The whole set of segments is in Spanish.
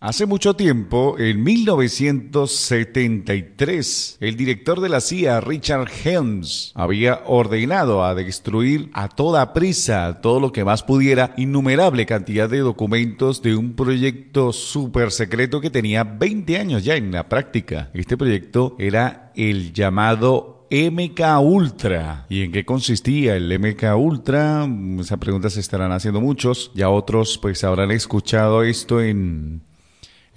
Hace mucho tiempo, en 1973, el director de la CIA, Richard Helms, había ordenado a destruir a toda prisa todo lo que más pudiera innumerable cantidad de documentos de un proyecto súper secreto que tenía 20 años ya en la práctica. Este proyecto era el llamado MK Ultra. ¿Y en qué consistía el MK Ultra? Esa pregunta se estarán haciendo muchos. Ya otros pues habrán escuchado esto en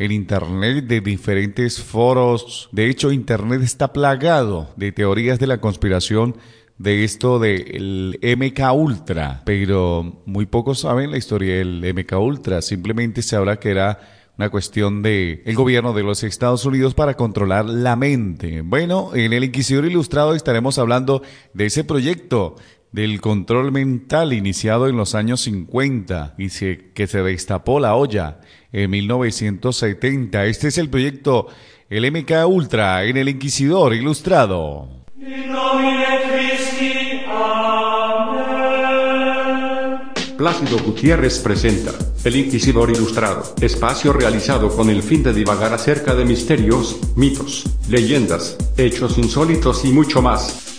en Internet de diferentes foros. De hecho, Internet está plagado de teorías de la conspiración de esto del MK Ultra, pero muy pocos saben la historia del MK Ultra. Simplemente se habla que era una cuestión de el gobierno de los Estados Unidos para controlar la mente. Bueno, en el Inquisidor Ilustrado estaremos hablando de ese proyecto del control mental iniciado en los años 50 y que se destapó la olla en 1970. Este es el proyecto el MK Ultra en el Inquisidor Ilustrado. Plácido Gutiérrez presenta El Inquisidor Ilustrado, espacio realizado con el fin de divagar acerca de misterios, mitos, leyendas, hechos insólitos y mucho más.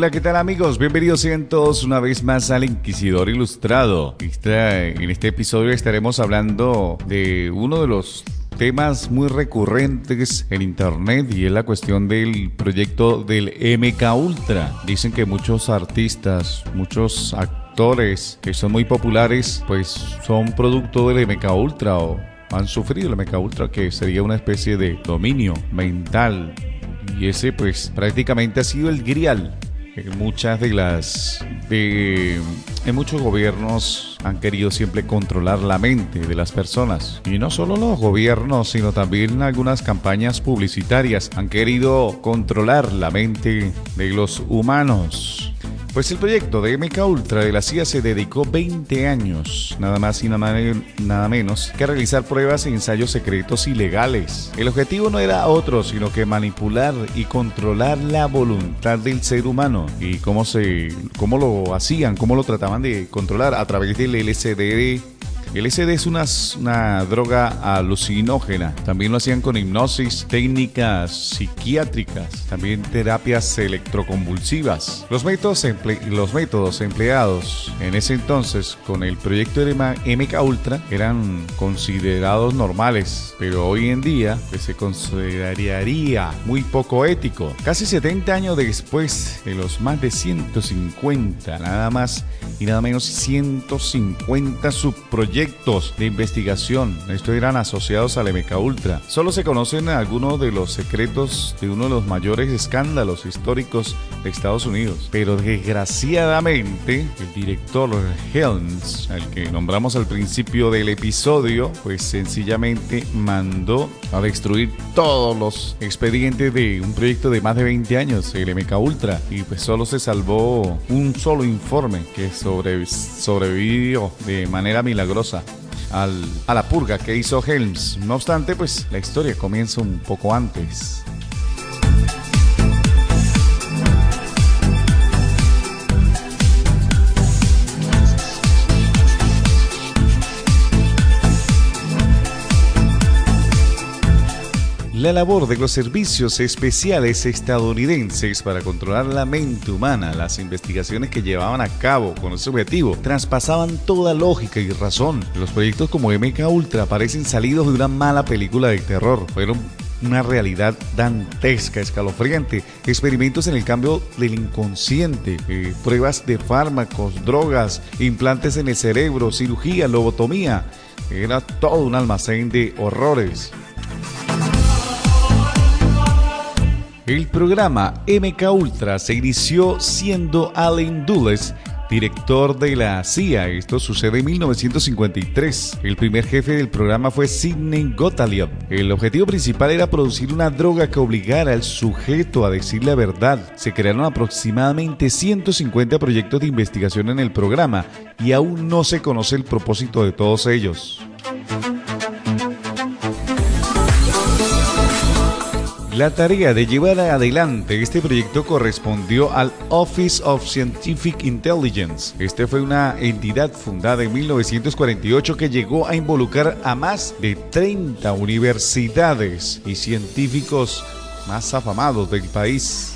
Hola, ¿qué tal amigos? Bienvenidos sean todos una vez más al Inquisidor Ilustrado. en este episodio estaremos hablando de uno de los temas muy recurrentes en internet y es la cuestión del proyecto del MK Ultra. Dicen que muchos artistas, muchos actores que son muy populares, pues son producto del MK Ultra o han sufrido el MK Ultra, que sería una especie de dominio mental. Y ese pues prácticamente ha sido el grial muchas de las de, en muchos gobiernos han querido siempre controlar la mente de las personas. Y no solo los gobiernos sino también algunas campañas publicitarias han querido controlar la mente de los humanos pues el proyecto de MK Ultra de la CIA se dedicó 20 años, nada más y nada, menos, que a realizar pruebas e ensayos secretos ilegales. El objetivo no era otro, sino que manipular y controlar la voluntad del ser humano. ¿Y cómo, se, cómo lo hacían? ¿Cómo lo trataban de controlar? A través del LSD el LSD es una, droga alucinógena. También lo hacían con hipnosis, técnicas psiquiátricas, también terapias electroconvulsivas. Los métodos, empleados en ese entonces con el proyecto de MK Ultra eran considerados normales, pero hoy en día pues, se consideraría muy poco ético. Casi 70 años después de los más de 150, nada más y nada menos 150 subproyectos de investigación. Estos eran asociados al MK Ultra. Solo se conocen algunos de los secretos de uno de los mayores escándalos históricos de Estados Unidos. Pero desgraciadamente, el director Helms, al que nombramos al principio del episodio, pues sencillamente mandó a destruir todos los expedientes de un proyecto de más de 20 años, el MK Ultra, y pues solo se salvó un solo informe que sobrevivió de manera milagrosa a la purga que hizo Helms. No obstante, pues la historia comienza un poco antes. La labor de los servicios especiales estadounidenses para controlar la mente humana, las investigaciones que llevaban a cabo con ese objetivo, traspasaban toda lógica y razón. Los proyectos como MK Ultra parecen salidos de una mala película de terror. Fueron una realidad dantesca, escalofriante, experimentos en el cambio del inconsciente, eh, pruebas de fármacos, drogas, implantes en el cerebro, cirugía, lobotomía. Era todo un almacén de horrores. El programa MK Ultra se inició siendo Allen Dulles director de la CIA. Esto sucede en 1953. El primer jefe del programa fue Sidney Gottlieb. El objetivo principal era producir una droga que obligara al sujeto a decir la verdad. Se crearon aproximadamente 150 proyectos de investigación en el programa y aún no se conoce el propósito de todos ellos. La tarea de llevar adelante este proyecto correspondió al Office of Scientific Intelligence. Este fue una entidad fundada en 1948 que llegó a involucrar a más de 30 universidades y científicos más afamados del país.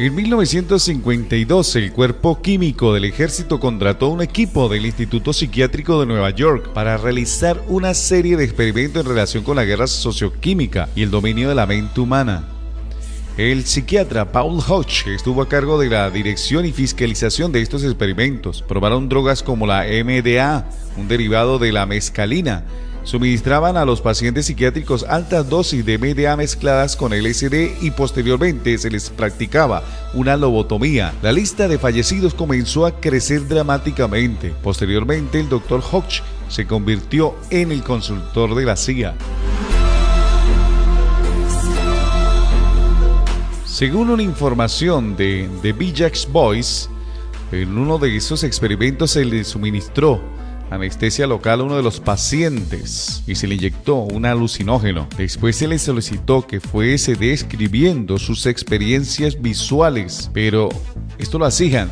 En 1952, el cuerpo químico del ejército contrató un equipo del Instituto Psiquiátrico de Nueva York para realizar una serie de experimentos en relación con la guerra socioquímica y el dominio de la mente humana. El psiquiatra Paul Hodge estuvo a cargo de la dirección y fiscalización de estos experimentos. Probaron drogas como la MDA, un derivado de la mescalina, Suministraban a los pacientes psiquiátricos altas dosis de MDA mezcladas con LSD y posteriormente se les practicaba una lobotomía. La lista de fallecidos comenzó a crecer dramáticamente. Posteriormente, el Dr. Hodge se convirtió en el consultor de la CIA. Según una información de The Bijax Boys, en uno de esos experimentos se le suministró anestesia local a uno de los pacientes y se le inyectó un alucinógeno. Después se le solicitó que fuese describiendo sus experiencias visuales, pero esto lo hacían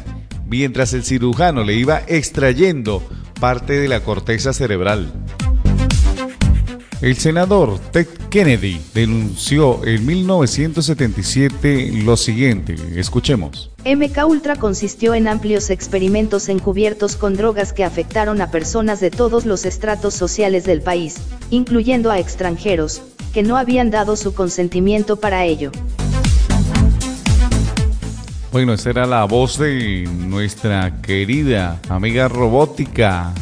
mientras el cirujano le iba extrayendo parte de la corteza cerebral. El senador Ted Kennedy denunció en 1977 lo siguiente. Escuchemos. MK Ultra consistió en amplios experimentos encubiertos con drogas que afectaron a personas de todos los estratos sociales del país, incluyendo a extranjeros, que no habían dado su consentimiento para ello. Bueno, esa era la voz de nuestra querida amiga robótica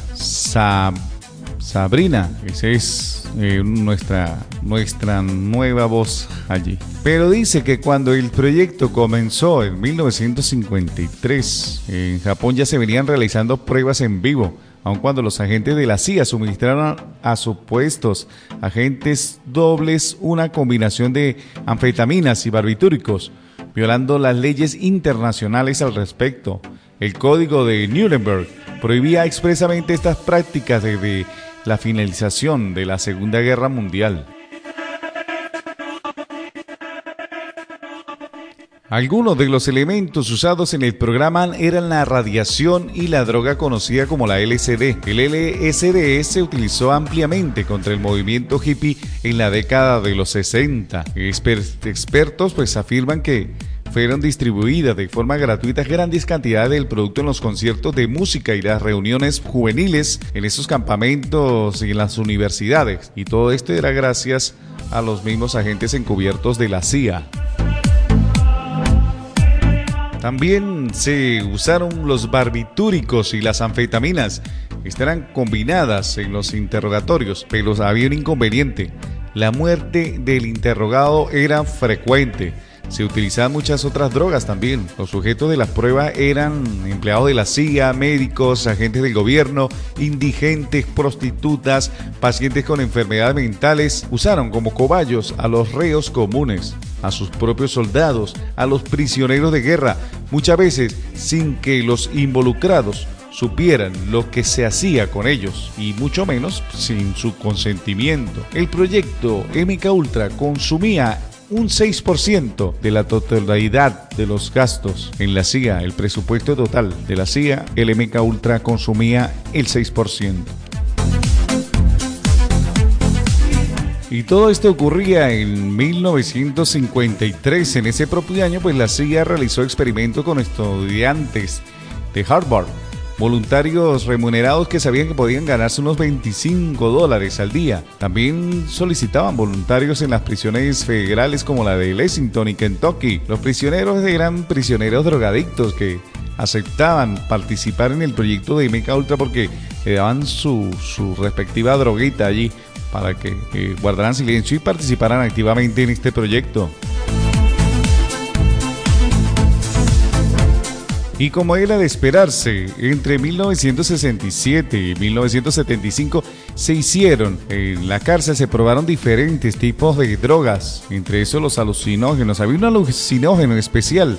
Sabrina. Ese es eh, nuestra, nuestra nueva voz allí. Pero dice que cuando el proyecto comenzó en 1953, en Japón ya se venían realizando pruebas en vivo, aun cuando los agentes de la CIA suministraron a supuestos agentes dobles una combinación de anfetaminas y barbitúricos, violando las leyes internacionales al respecto. El código de Nuremberg prohibía expresamente estas prácticas de la finalización de la Segunda Guerra Mundial. Algunos de los elementos usados en el programa eran la radiación y la droga conocida como la LSD. El LSD se utilizó ampliamente contra el movimiento hippie en la década de los 60. expertos pues afirman que fueron distribuidas de forma gratuita grandes cantidades del producto en los conciertos de música y las reuniones juveniles en esos campamentos y en las universidades. Y todo esto era gracias a los mismos agentes encubiertos de la CIA. También se usaron los barbitúricos y las anfetaminas. Estarán combinadas en los interrogatorios, pero había un inconveniente. La muerte del interrogado era frecuente se utilizaban muchas otras drogas también. Los sujetos de las pruebas eran empleados de la CIA, médicos, agentes del gobierno, indigentes, prostitutas, pacientes con enfermedades mentales. Usaron como cobayos a los reos comunes, a sus propios soldados, a los prisioneros de guerra, muchas veces sin que los involucrados supieran lo que se hacía con ellos y mucho menos sin su consentimiento. El proyecto MK Ultra consumía un 6% de la totalidad de los gastos en la CIA, el presupuesto total de la CIA, el MK Ultra consumía el 6%. Y todo esto ocurría en 1953. En ese propio año, pues la CIA realizó experimentos con estudiantes de Harvard voluntarios remunerados que sabían que podían ganarse unos 25 dólares al día. También solicitaban voluntarios en las prisiones federales como la de Lexington y Kentucky. Los prisioneros eran prisioneros drogadictos que aceptaban participar en el proyecto de MK Ultra porque le daban su, respectiva droguita allí para que guardaran silencio y participaran activamente en este proyecto. Y como era de esperarse, entre 1967 y 1975 se hicieron en la cárcel, se probaron diferentes tipos de drogas, entre esos los alucinógenos. Había un alucinógeno especial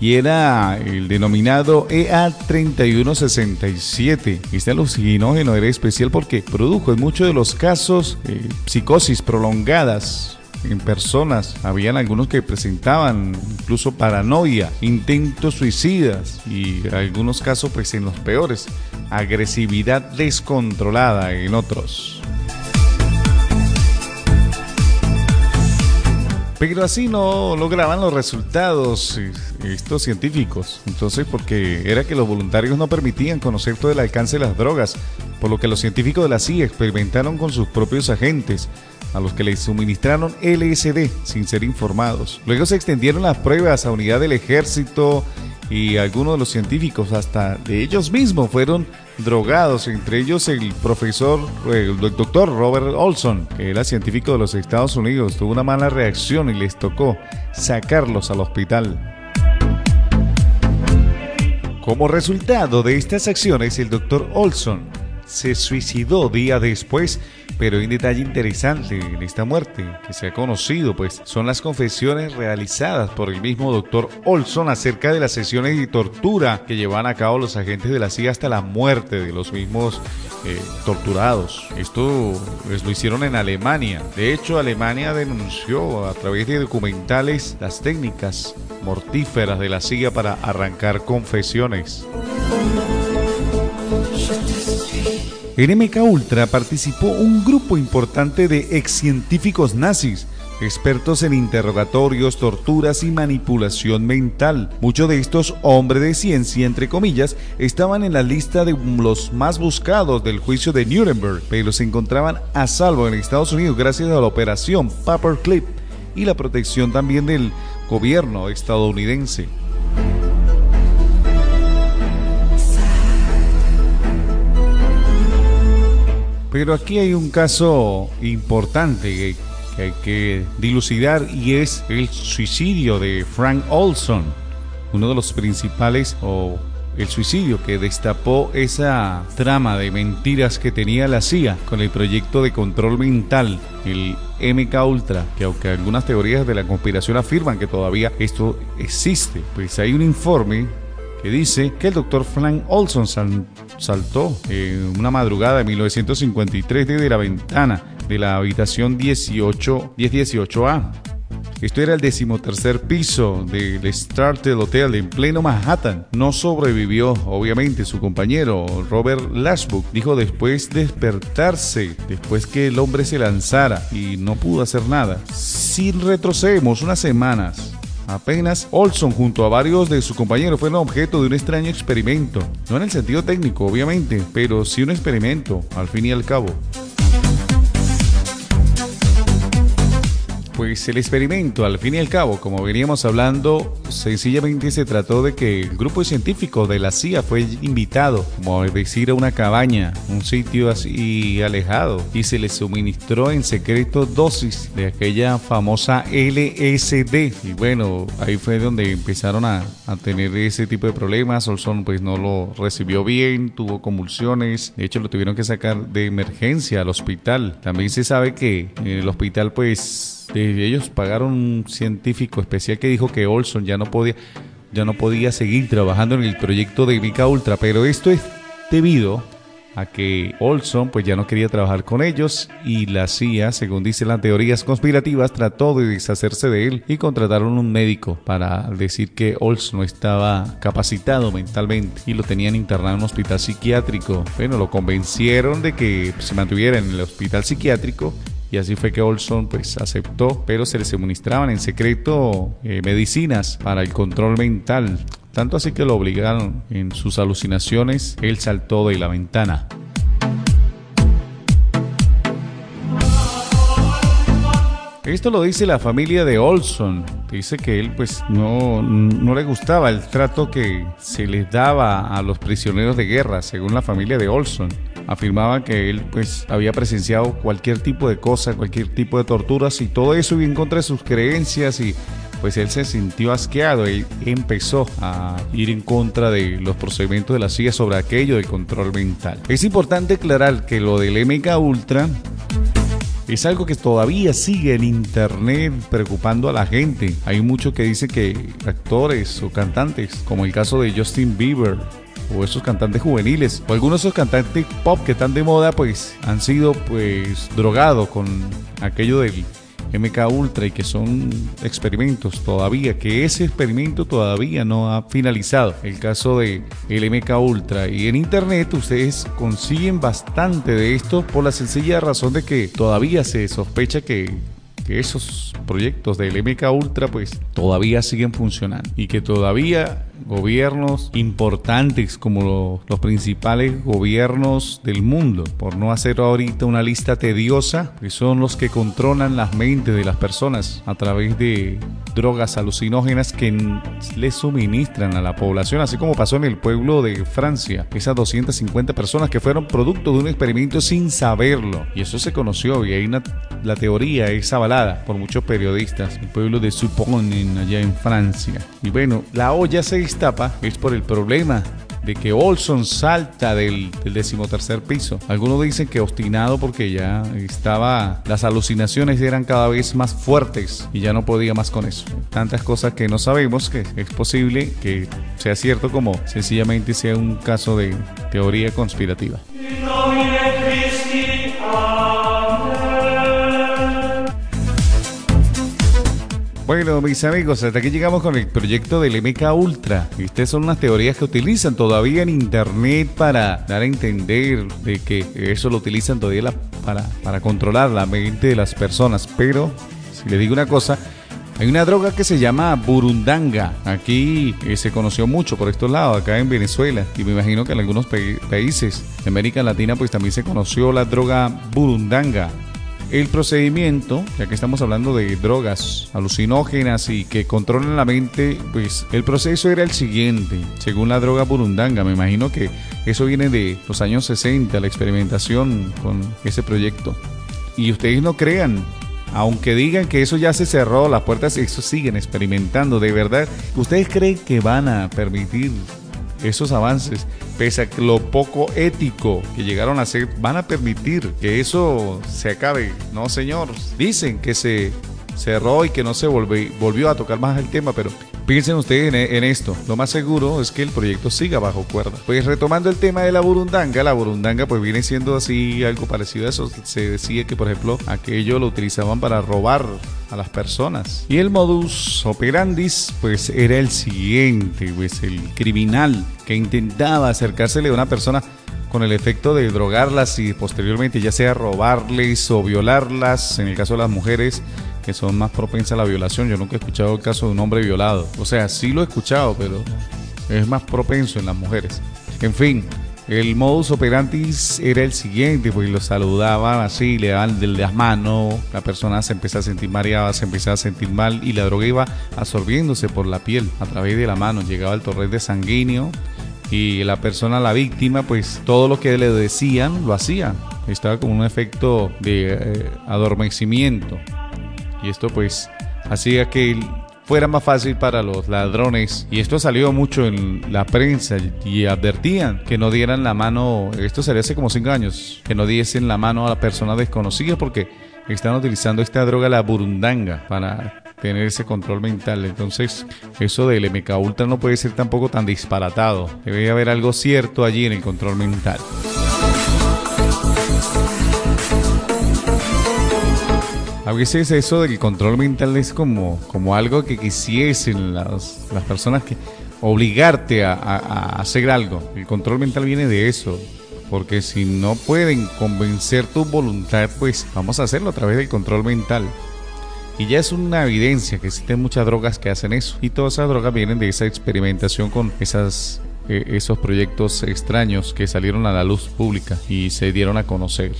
y era el denominado EA3167. Este alucinógeno era especial porque produjo en muchos de los casos eh, psicosis prolongadas en personas. Habían algunos que presentaban incluso paranoia, intentos suicidas y en algunos casos, pues en los peores, agresividad descontrolada en otros. Pero así no lograban los resultados eh, estos científicos. Entonces, porque era que los voluntarios no permitían conocer todo el alcance de las drogas, por lo que los científicos de la CIA experimentaron con sus propios agentes, a los que les suministraron LSD sin ser informados. Luego se extendieron las pruebas a unidad del ejército y algunos de los científicos, hasta de ellos mismos, fueron drogados, entre ellos el profesor, el doctor Robert Olson, que era científico de los Estados Unidos, tuvo una mala reacción y les tocó sacarlos al hospital. Como resultado de estas acciones, el doctor Olson se suicidó día después pero hay un detalle interesante en esta muerte que se ha conocido, pues son las confesiones realizadas por el mismo doctor Olson acerca de las sesiones de tortura que llevan a cabo los agentes de la CIA hasta la muerte de los mismos eh, torturados. Esto pues, lo hicieron en Alemania. De hecho, Alemania denunció a través de documentales las técnicas mortíferas de la CIA para arrancar confesiones. En MK Ultra participó un grupo importante de ex científicos nazis, expertos en interrogatorios, torturas y manipulación mental. Muchos de estos hombres de ciencia, entre comillas, estaban en la lista de los más buscados del juicio de Nuremberg, pero se encontraban a salvo en Estados Unidos gracias a la operación Paperclip y la protección también del gobierno estadounidense. Pero aquí hay un caso importante que, hay que dilucidar y es el suicidio de Frank Olson, uno de los principales o el suicidio que destapó esa trama de mentiras que tenía la CIA con el proyecto de control mental, el MK Ultra, que aunque algunas teorías de la conspiración afirman que todavía esto existe, pues hay un informe que dice que el doctor Frank Olson saltó en una madrugada de 1953 desde la ventana de la habitación 18, 1018A. Esto era el decimotercer piso del Startel Hotel en pleno Manhattan. No sobrevivió, obviamente, su compañero Robert Lashbrook. Dijo después despertarse, después que el hombre se lanzara y no pudo hacer nada. Si retrocedemos unas semanas, Apenas Olson junto a varios de sus compañeros fueron objeto de un extraño experimento. No en el sentido técnico, obviamente, pero sí un experimento, al fin y al cabo. Pues el experimento, al fin y al cabo, como veníamos hablando, sencillamente se trató de que el grupo científico de la CIA fue invitado, como a decir, a una cabaña, un sitio así alejado, y se les suministró en secreto dosis de aquella famosa LSD. Y bueno, ahí fue donde empezaron a, tener ese tipo de problemas. Olson pues no lo recibió bien, tuvo convulsiones, de hecho lo tuvieron que sacar de emergencia al hospital. También se sabe que en el hospital pues ellos pagaron un científico especial que dijo que Olson ya no podía, ya no podía seguir trabajando en el proyecto de Mica Ultra, pero esto es debido a que Olson pues ya no quería trabajar con ellos y la CIA, según dicen las teorías conspirativas, trató de deshacerse de él y contrataron un médico para decir que Olson no estaba capacitado mentalmente y lo tenían internado en un hospital psiquiátrico. Bueno, lo convencieron de que se mantuviera en el hospital psiquiátrico y así fue que Olson pues aceptó, pero se le suministraban en secreto eh, medicinas para el control mental. Tanto así que lo obligaron en sus alucinaciones, él saltó de la ventana. Esto lo dice la familia de Olson. Dice que él pues no, no le gustaba el trato que se les daba a los prisioneros de guerra, según la familia de Olson afirmaba que él pues había presenciado cualquier tipo de cosa, cualquier tipo de torturas y todo eso iba en contra de sus creencias y pues él se sintió asqueado y empezó a ir en contra de los procedimientos de la CIA sobre aquello del control mental. Es importante aclarar que lo del MK Ultra es algo que todavía sigue en internet preocupando a la gente. Hay muchos que dicen que actores o cantantes, como el caso de Justin Bieber, o esos cantantes juveniles o algunos de esos cantantes pop que están de moda pues han sido pues drogados con aquello del MK Ultra y que son experimentos todavía, que ese experimento todavía no ha finalizado. El caso de el MK Ultra y en internet ustedes consiguen bastante de esto por la sencilla razón de que todavía se sospecha que esos proyectos del MK Ultra pues todavía siguen funcionando y que todavía gobiernos importantes como los principales gobiernos del mundo, por no hacer ahorita una lista tediosa, que son los que controlan las mentes de las personas a través de drogas alucinógenas que les suministran a la población, así como pasó en el pueblo de Francia, esas 250 personas que fueron producto de un experimento sin saberlo. Y eso se conoció y ahí la teoría es avalada por muchos periodistas, el pueblo de Supponen allá en Francia. Y bueno, la olla se destapa es por el problema de que Olson salta del, del, decimotercer piso. Algunos dicen que obstinado porque ya estaba, las alucinaciones eran cada vez más fuertes y ya no podía más con eso. Tantas cosas que no sabemos que es posible que sea cierto como sencillamente sea un caso de teoría conspirativa. Bueno, mis amigos, hasta aquí llegamos con el proyecto del MK Ultra. Estas son unas teorías que utilizan todavía en internet para dar a entender de que eso lo utilizan todavía para, para controlar la mente de las personas. Pero, si le digo una cosa, hay una droga que se llama burundanga. Aquí eh, se conoció mucho por estos lados, acá en Venezuela. Y me imagino que en algunos países de América Latina pues también se conoció la droga burundanga. El procedimiento, ya que estamos hablando de drogas alucinógenas y que controlan la mente, pues el proceso era el siguiente, según la droga burundanga. Me imagino que eso viene de los años 60, la experimentación con ese proyecto. Y ustedes no crean, aunque digan que eso ya se cerró, las puertas, eso siguen experimentando. De verdad, ¿ustedes creen que van a permitir esos avances, pese a lo poco ético que llegaron a ser, van a permitir que eso se acabe. No, señor. Dicen que se cerró y que no se volvió, volvió a tocar más el tema, pero piensen ustedes en, esto. Lo más seguro es que el proyecto siga bajo cuerda. Pues retomando el tema de la burundanga, la burundanga pues viene siendo así algo parecido a eso. Se decía que por ejemplo aquello lo utilizaban para robar a las personas. Y el modus operandis pues era el siguiente, pues el criminal que intentaba acercársele a una persona con el efecto de drogarlas y posteriormente ya sea robarles o violarlas, en el caso de las mujeres que son más propensas a la violación. Yo nunca he escuchado el caso de un hombre violado. O sea, sí lo he escuchado, pero es más propenso en las mujeres. En fin, el modus operandi era el siguiente, pues lo saludaban así, le daban de las manos, la persona se empezaba a sentir mareada, se empezaba a sentir mal y la droga iba absorbiéndose por la piel a través de la mano, llegaba el torrente sanguíneo y la persona, la víctima, pues todo lo que le decían lo hacía. Estaba como un efecto de eh, adormecimiento y esto pues hacía que fuera más fácil para los ladrones. Y esto salió mucho en la prensa y advertían que no dieran la mano, esto salió hace como cinco años, que no diesen la mano a la persona desconocida porque están utilizando esta droga, la burundanga, para tener ese control mental. Entonces, eso del MK Ultra no puede ser tampoco tan disparatado. Debe haber algo cierto allí en el control mental. A veces eso del control mental es como, como algo que quisiesen las, las personas que obligarte a, hacer algo. El control mental viene de eso. Porque si no pueden convencer tu voluntad, pues vamos a hacerlo a través del control mental. Y ya es una evidencia que existen muchas drogas que hacen eso. Y todas esas drogas vienen de esa experimentación con esas, eh, esos proyectos extraños que salieron a la luz pública y se dieron a conocer.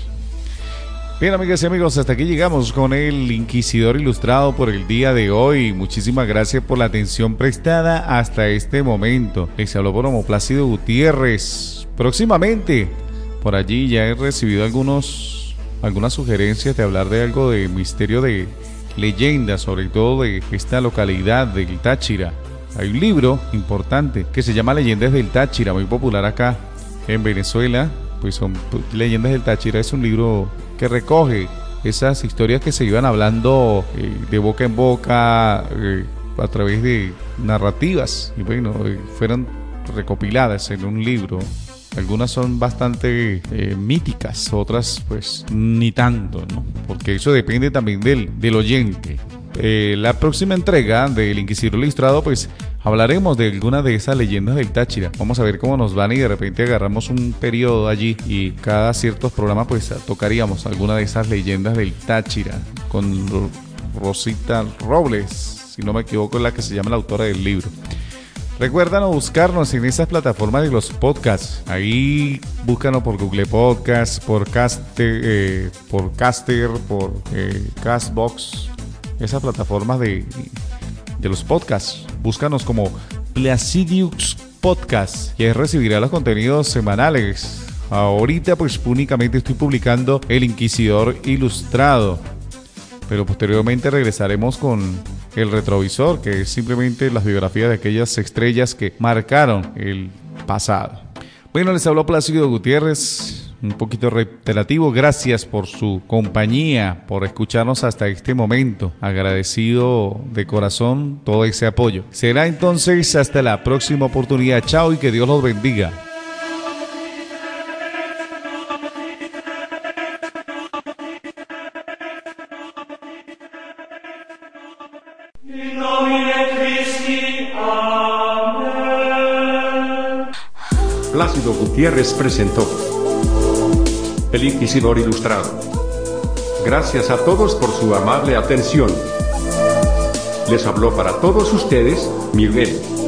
Bien, amigas y amigos, hasta aquí llegamos con el Inquisidor Ilustrado por el día de hoy. Muchísimas gracias por la atención prestada hasta este momento. Les habló por Plácido Gutiérrez. Próximamente, por allí ya he recibido algunos, algunas sugerencias de hablar de algo de misterio de leyendas, sobre todo de esta localidad del Táchira. Hay un libro importante que se llama Leyendas del Táchira, muy popular acá en Venezuela. Pues son pues, Leyendas del Táchira, es un libro que recoge esas historias que se iban hablando eh, de boca en boca eh, a través de narrativas y bueno, eh, fueron recopiladas en un libro. Algunas son bastante míticas, otras pues ni tanto, ¿no? Porque eso depende también del, del oyente. la próxima entrega del Inquisidor Ilustrado pues hablaremos de alguna de esas leyendas del Táchira. Vamos a ver cómo nos van y de repente agarramos un periodo allí y cada ciertos programas pues tocaríamos alguna de esas leyendas del Táchira con Rosita Robles, si no me equivoco es la que se llama la autora del libro. Recuerdan buscarnos en esas plataformas de los podcasts. Ahí búscanos por Google Podcasts, por Caster, eh, por por eh, Castbox, esas plataformas de, de los podcasts. Búscanos como Placidius Podcast y ahí recibirá los contenidos semanales. Ahorita pues únicamente estoy publicando El Inquisidor Ilustrado, pero posteriormente regresaremos con El Retrovisor, que es simplemente las biografías de aquellas estrellas que marcaron el pasado. Bueno, les habló Plácido Gutiérrez un poquito reiterativo. Gracias por su compañía, por escucharnos hasta este momento. Agradecido de corazón todo ese apoyo. Será entonces hasta la próxima oportunidad. Chao y que Dios los bendiga. Plácido Gutiérrez presentó el Inquisidor Ilustrado. Gracias a todos por su amable atención. Les habló para todos ustedes, Miguel.